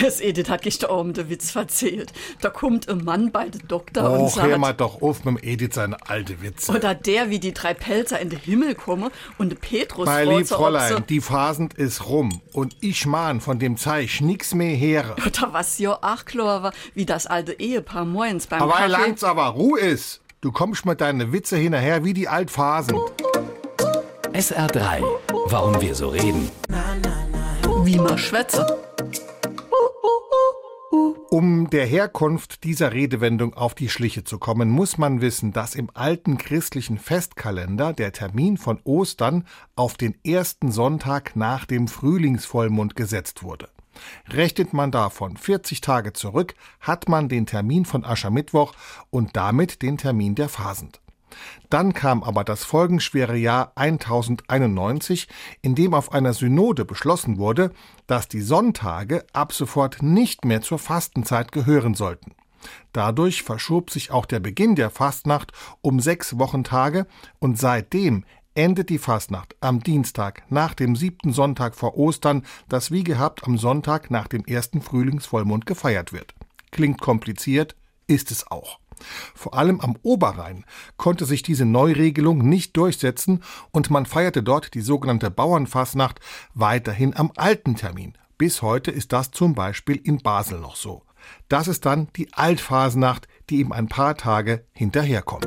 Das Edith hat gestern Abend den Witz erzählt. Da kommt ein Mann bei dem Doktor und Och, hör sagt... mal doch auf mit dem Edith seine alte Witze. Oder der, wie die drei Pelzer in den Himmel kommen und der Petrus Mein lieb Fräulein, die Phasend ist rum und ich mahn von dem Zeich nix mehr her. Oder was ja auch klar war, wie das alte Ehepaar morgens beim Aber Kaffee... langt's aber, Ruhe ist. Du kommst mit deine Witze hinterher wie die Altphasend. SR3. Warum wir so reden. Wie man schwätze. Um der Herkunft dieser Redewendung auf die Schliche zu kommen, muss man wissen, dass im alten christlichen Festkalender der Termin von Ostern auf den ersten Sonntag nach dem Frühlingsvollmond gesetzt wurde. Rechnet man davon 40 Tage zurück, hat man den Termin von Aschermittwoch und damit den Termin der Phasend. Dann kam aber das folgenschwere Jahr 1091, in dem auf einer Synode beschlossen wurde, dass die Sonntage ab sofort nicht mehr zur Fastenzeit gehören sollten. Dadurch verschob sich auch der Beginn der Fastnacht um sechs Wochentage und seitdem endet die Fastnacht am Dienstag nach dem siebten Sonntag vor Ostern, das wie gehabt am Sonntag nach dem ersten Frühlingsvollmond gefeiert wird. Klingt kompliziert, ist es auch. Vor allem am Oberrhein konnte sich diese Neuregelung nicht durchsetzen und man feierte dort die sogenannte Bauernfastnacht weiterhin am alten Termin. Bis heute ist das zum Beispiel in Basel noch so. Das ist dann die Altphasenacht, die ihm ein paar Tage hinterherkommt.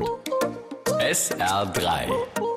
SR3.